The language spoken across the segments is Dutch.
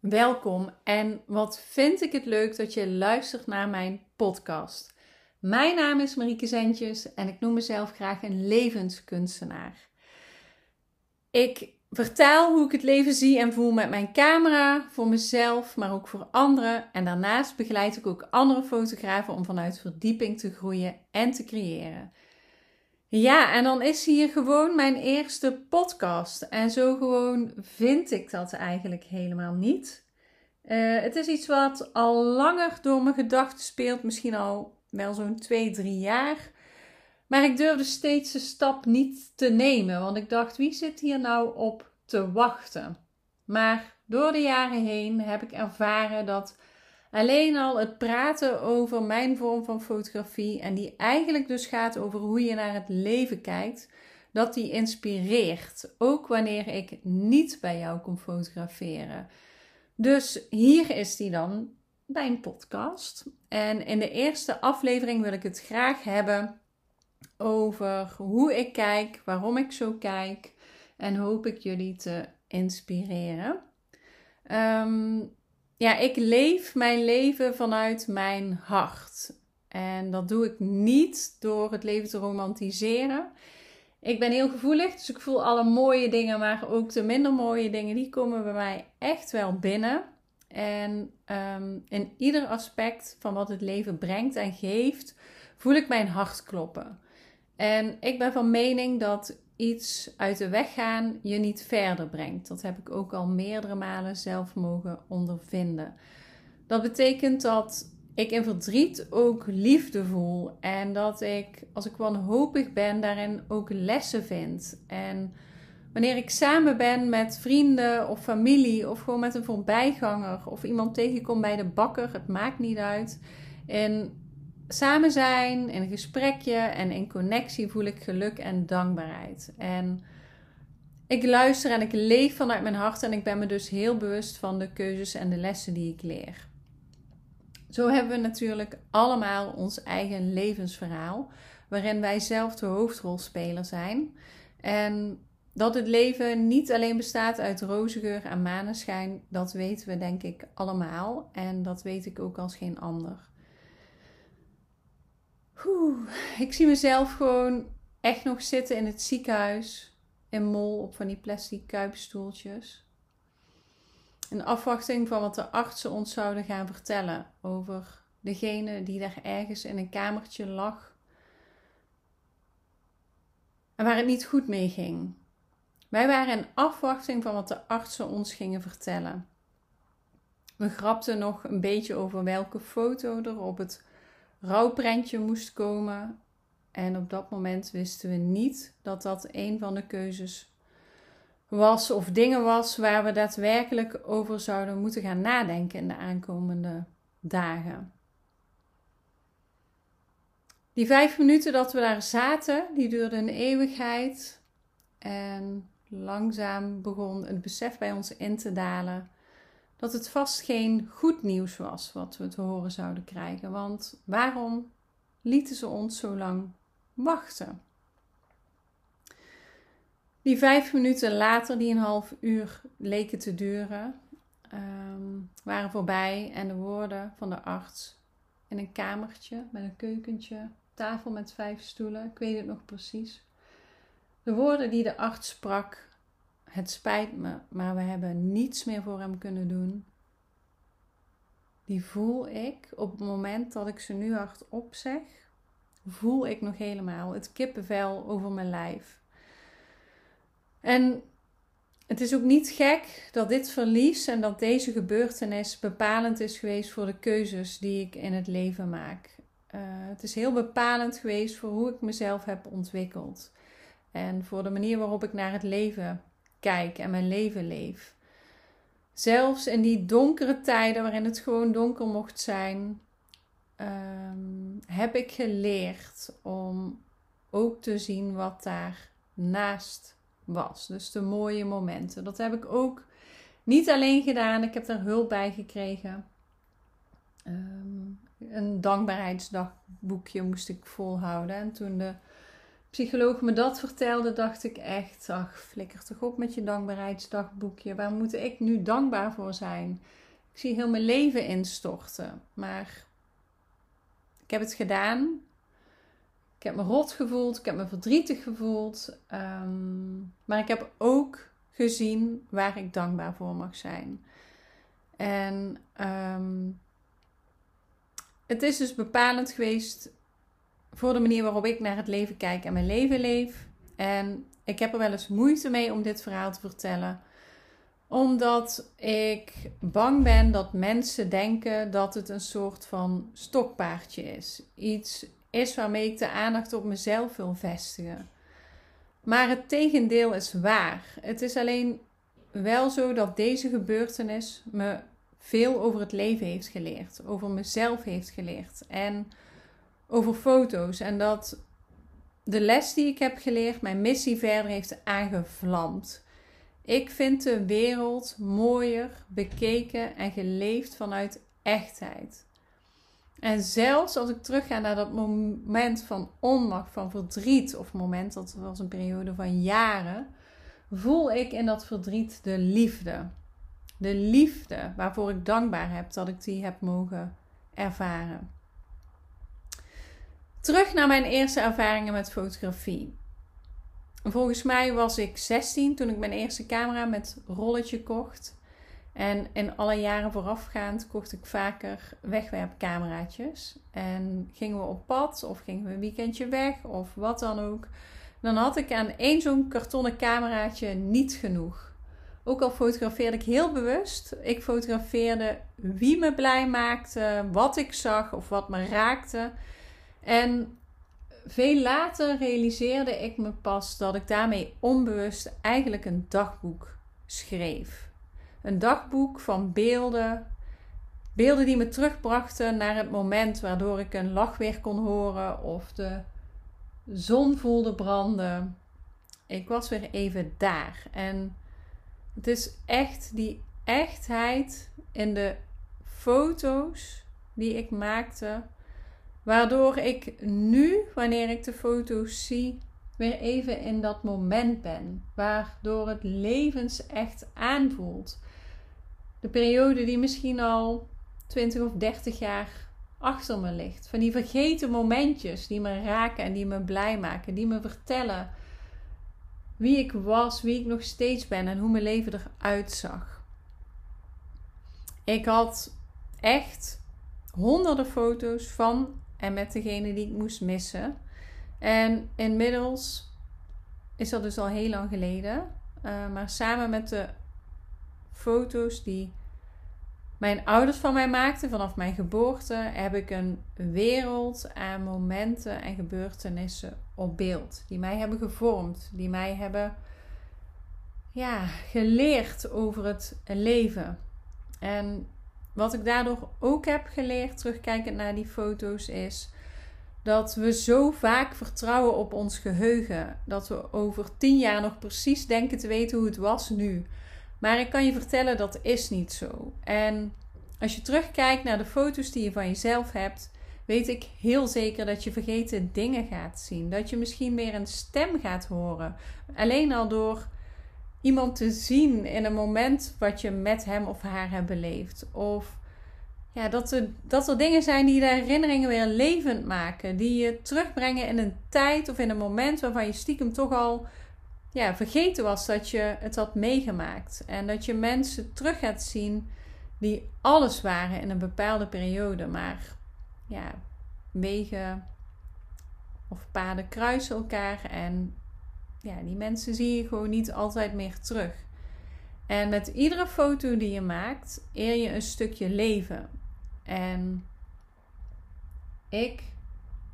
welkom en wat vind ik het leuk dat je luistert naar mijn podcast. Mijn naam is Marieke Zentjes en ik noem mezelf graag een levenskunstenaar. Ik vertel hoe ik het leven zie en voel met mijn camera, voor mezelf, maar ook voor anderen. En daarnaast begeleid ik ook andere fotografen om vanuit verdieping te groeien en te creëren. Ja, en dan is hier gewoon mijn eerste podcast. En zo gewoon vind ik dat eigenlijk helemaal niet. Uh, het is iets wat al langer door mijn gedachten speelt, misschien al wel zo'n 2, 3 jaar. Maar ik durfde steeds de stap niet te nemen, want ik dacht, wie zit hier nou op te wachten? Maar door de jaren heen heb ik ervaren dat Alleen al het praten over mijn vorm van fotografie en die eigenlijk dus gaat over hoe je naar het leven kijkt, dat die inspireert. Ook wanneer ik niet bij jou kom fotograferen. Dus hier is die dan bij een podcast. En in de eerste aflevering wil ik het graag hebben over hoe ik kijk, waarom ik zo kijk en hoop ik jullie te inspireren. Um, ja, ik leef mijn leven vanuit mijn hart. En dat doe ik niet door het leven te romantiseren. Ik ben heel gevoelig, dus ik voel alle mooie dingen, maar ook de minder mooie dingen, die komen bij mij echt wel binnen. En ehm, in ieder aspect van wat het leven brengt en geeft, voel ik mijn hart kloppen. En ik ben van mening dat iets uit de weg gaan je niet verder brengt. Dat heb ik ook al meerdere malen zelf mogen ondervinden. Dat betekent dat ik in verdriet ook liefde voel en dat ik, als ik wanhopig ben, daarin ook lessen vind. En wanneer ik samen ben met vrienden of familie of gewoon met een voorbijganger of iemand tegenkom bij de bakker, het maakt niet uit. En samen zijn, in een gesprekje en in connectie voel ik geluk en dankbaarheid. En ik luister en ik leef vanuit mijn hart en ik ben me dus heel bewust van de keuzes en de lessen die ik leer. Zo hebben we natuurlijk allemaal ons eigen levensverhaal, waarin wij zelf de hoofdrolspeler zijn. En dat het leven niet alleen bestaat uit rozengeur en maneschijn, dat weten we denk ik allemaal. En dat weet ik ook als geen ander. Ik zie mezelf gewoon echt nog zitten in het ziekenhuis. In mol op van die plastic kuipstoeltjes. In afwachting van wat de artsen ons zouden gaan vertellen over degene die daar ergens in een kamertje lag. En waar het niet goed mee ging. Wij waren in afwachting van wat de artsen ons gingen vertellen. We grapten nog een beetje over welke foto er op het rouwprentje moest komen. En op dat moment wisten we niet dat dat een van de keuzes was of dingen was waar we daadwerkelijk over zouden moeten gaan nadenken in de aankomende dagen. Die vijf minuten dat we daar zaten, die duurden een eeuwigheid. En langzaam begon het besef bij ons in te dalen dat het vast geen goed nieuws was wat we te horen zouden krijgen. Want waarom lieten ze ons zo lang wachten? Die vijf minuten later, die een half uur leken te duren, ehm, waren voorbij en de woorden van de arts in een kamertje met een keukentje, tafel met vijf stoelen, ik weet het nog precies. De woorden die de arts sprak het spijt me, maar we hebben niets meer voor hem kunnen doen. Die voel ik op het moment dat ik ze nu hardop zeg, voel ik nog helemaal het kippenvel over mijn lijf. En het is ook niet gek dat dit verlies en dat deze gebeurtenis bepalend is geweest voor de keuzes die ik in het leven maak. Uh, het is heel bepalend geweest voor hoe ik mezelf heb ontwikkeld. En voor de manier waarop ik naar het leven kijk en mijn leven leef. Zelfs in die donkere tijden waarin het gewoon donker mocht zijn, ehm, heb ik geleerd om ook te zien wat daar naast was. Dus de mooie momenten. Dat heb ik ook niet alleen gedaan. Ik heb daar hulp bij gekregen. Um, een dankbaarheidsdagboekje moest ik volhouden. En toen de psycholoog me dat vertelde, dacht ik echt, ach, flikker toch op met je dankbaarheidsdagboekje. Waar moet ik nu dankbaar voor zijn? Ik zie heel mijn leven instorten. Maar ik heb het gedaan. Ik heb me rot gevoeld, ik heb me verdrietig gevoeld. Ehm, maar ik heb ook gezien waar ik dankbaar voor mag zijn. En ehm, het is dus bepalend geweest voor de manier waarop ik naar het leven kijk en mijn leven leef. En ik heb er wel eens moeite mee om dit verhaal te vertellen omdat ik bang ben dat mensen denken dat het een soort van stokpaardje is. Iets is waarmee ik de aandacht op mezelf wil vestigen. Maar het tegendeel is waar. Het is alleen wel zo dat deze gebeurtenis me veel over het leven heeft geleerd, over mezelf heeft geleerd en over foto's. En dat de les die ik heb geleerd mijn missie verder heeft aangevlamd. Ik vind de wereld mooier bekeken en geleefd vanuit echtheid. En zelfs als ik terugga naar dat moment van onmacht, van verdriet, of moment, dat was een periode van jaren, voel ik in dat verdriet de liefde. De liefde waarvoor ik dankbaar heb dat ik die heb mogen ervaren. Terug naar mijn eerste ervaringen met fotografie. Volgens mij was ik 16 toen ik mijn eerste camera met rolletje kocht. En in alle jaren voorafgaand kocht ik vaker wegwerpcameraatjes. En gingen we op pad of gingen we een weekendje weg of wat dan ook. Dan had ik aan één zo'n kartonnen cameraatje niet genoeg. Ook al fotografeerde ik heel bewust. Ik fotografeerde wie me blij maakte, wat ik zag of wat me raakte. En veel later realiseerde ik me pas dat ik daarmee onbewust eigenlijk een dagboek schreef. Een dagboek van beelden. Beelden die me terugbrachten naar het moment waardoor ik een lach weer kon horen of de zon voelde branden. Ik was weer even daar. En het is echt die echtheid in de foto's die ik maakte Waardoor ik nu, wanneer ik de foto's zie, weer even in dat moment ben. Waardoor het levens echt aanvoelt. De periode die misschien al 20 of 30 jaar achter me ligt. Van die vergeten momentjes die me raken en die me blij maken. Die me vertellen wie ik was, wie ik nog steeds ben en hoe mijn leven eruit zag. Ik had echt honderden foto's van en met degene die ik moest missen. En inmiddels is dat dus al heel lang geleden. Uh, maar samen met de foto's die mijn ouders van mij maakten vanaf mijn geboorte, heb ik een wereld aan momenten en gebeurtenissen op beeld. Die mij hebben gevormd, die mij hebben ja, geleerd over het leven. En wat ik daardoor ook heb geleerd, terugkijkend naar die foto's, is dat we zo vaak vertrouwen op ons geheugen. Dat we over tien jaar nog precies denken te weten hoe het was nu. Maar ik kan je vertellen, dat is niet zo. En als je terugkijkt naar de foto's die je van jezelf hebt, weet ik heel zeker dat je vergeten dingen gaat zien. Dat je misschien meer een stem gaat horen. Alleen al door iemand te zien in een moment wat je met hem of haar hebt beleefd. Of ja, dat, er, dat er dingen zijn die de herinneringen weer levend maken. Die je terugbrengen in een tijd of in een moment waarvan je stiekem toch al ja, vergeten was dat je het had meegemaakt. En dat je mensen terug gaat zien die alles waren in een bepaalde periode. Maar ja, wegen of paden kruisen elkaar en ja, die mensen zie je gewoon niet altijd meer terug. En met iedere foto die je maakt, eer je een stukje leven. En ik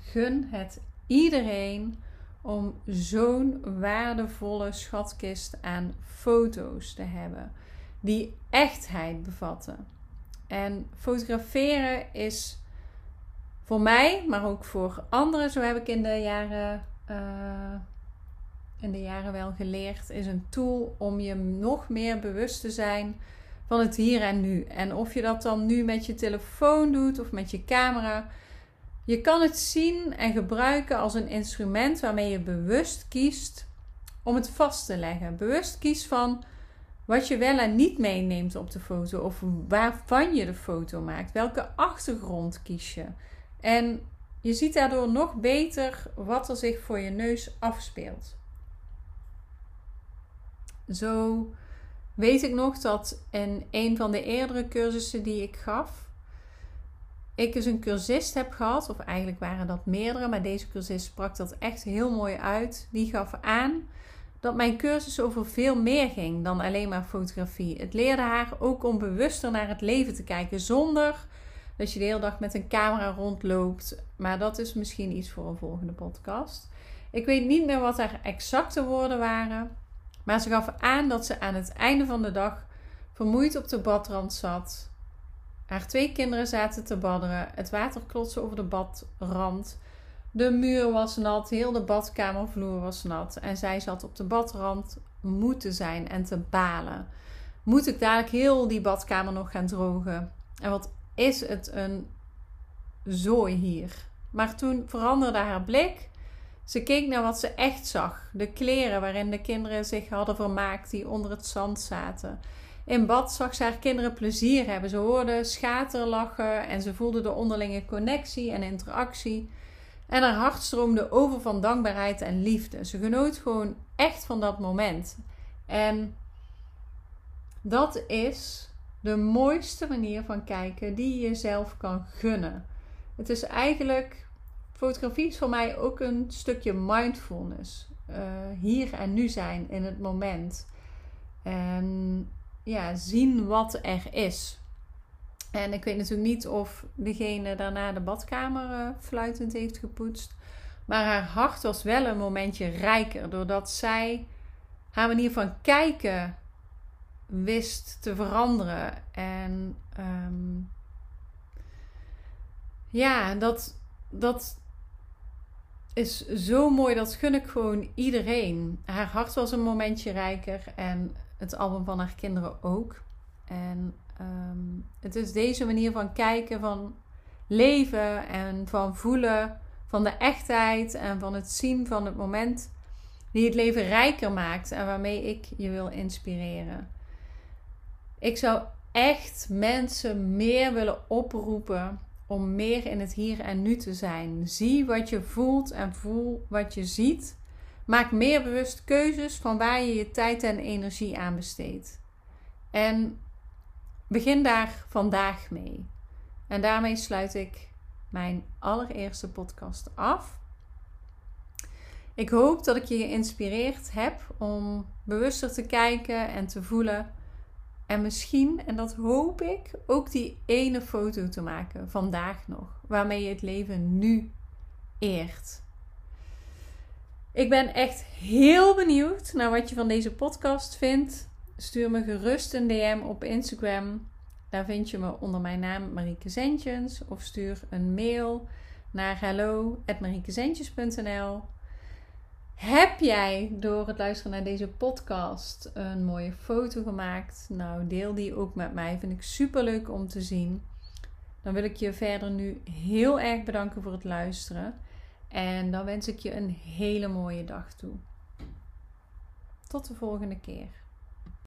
gun het iedereen om zo'n waardevolle schatkist aan foto's te hebben, die echtheid bevatten. En fotograferen is voor mij, maar ook voor anderen, zo heb ik in de jaren uh, in de jaren wel geleerd, is een tool om je nog meer bewust te zijn van het hier en nu. En of je dat dan nu met je telefoon doet of met je camera, Je kan het zien en gebruiken als een instrument waarmee je bewust kiest om het vast te leggen. Bewust kiest van wat je wel en niet meeneemt op de foto of waarvan je de foto maakt. Welke achtergrond kies je? En je ziet daardoor nog beter wat er zich voor je neus afspeelt. Zo weet ik nog dat in een van de eerdere cursussen die ik gaf, ik dus een cursist heb gehad, of eigenlijk waren dat meerdere, maar deze cursist sprak dat echt heel mooi uit. Die gaf aan dat mijn cursus over veel meer ging dan alleen maar fotografie. Het leerde haar ook om bewuster naar het leven te kijken, zonder dat je de hele dag met een camera rondloopt. Maar dat is misschien iets voor een volgende podcast. Ik weet niet meer wat haar exacte woorden waren. Maar ze gaf aan dat ze aan het einde van de dag vermoeid op de badrand zat. Haar twee kinderen zaten te badderen. Het water klotste over de badrand. De muur was nat, heel de badkamervloer was nat. En zij zat op de badrand moeten zijn en te balen. Moet ik dadelijk heel die badkamer nog gaan drogen? En wat is het een zooi hier? Maar toen veranderde haar blik. Ze keek naar wat ze echt zag: de kleren waarin de kinderen zich hadden vermaakt, die onder het zand zaten. In bad zag ze haar kinderen plezier hebben. Ze hoorden schaterlachen en ze voelde de onderlinge connectie en interactie. En haar hart stroomde over van dankbaarheid en liefde. Ze genoot gewoon echt van dat moment. En dat is de mooiste manier van kijken die je jezelf kan gunnen. Het is eigenlijk, fotografie is voor mij ook een stukje mindfulness. Uh, hier en nu zijn in het moment. En ja, zien wat er is. En ik weet natuurlijk niet of degene daarna de badkamer uh, fluitend heeft gepoetst. Maar haar hart was wel een momentje rijker. Doordat zij haar manier van kijken wist te veranderen. En um, ja, dat, dat is zo mooi. Dat gun ik gewoon iedereen. Haar hart was een momentje rijker. En het album van haar kinderen ook. En um, het is deze manier van kijken, van leven en van voelen, van de echtheid en van het zien van het moment die het leven rijker maakt en waarmee ik je wil inspireren. Ik zou echt mensen meer willen oproepen om meer in het hier en nu te zijn. Zie wat je voelt en voel wat je ziet. Maak meer bewust keuzes van waar je je tijd en energie aan besteedt. En begin daar vandaag mee. En daarmee sluit ik mijn allereerste podcast af. Ik hoop dat ik je geïnspireerd heb om bewuster te kijken en te voelen. En misschien, en dat hoop ik, ook die ene foto te maken vandaag nog, waarmee je het leven nu eert. Ik ben echt heel benieuwd naar wat je van deze podcast vindt. Stuur me gerust een DM op Instagram. Daar vind je me onder mijn naam Marieke Zentjens. Of stuur een mail naar hello.mariekezentjes.nl Heb jij door het luisteren naar deze podcast een mooie foto gemaakt? Nou, deel die ook met mij. Vind ik super leuk om te zien. Dan wil ik je verder nu heel erg bedanken voor het luisteren. En dan wens ik je een hele mooie dag toe. Tot de volgende keer.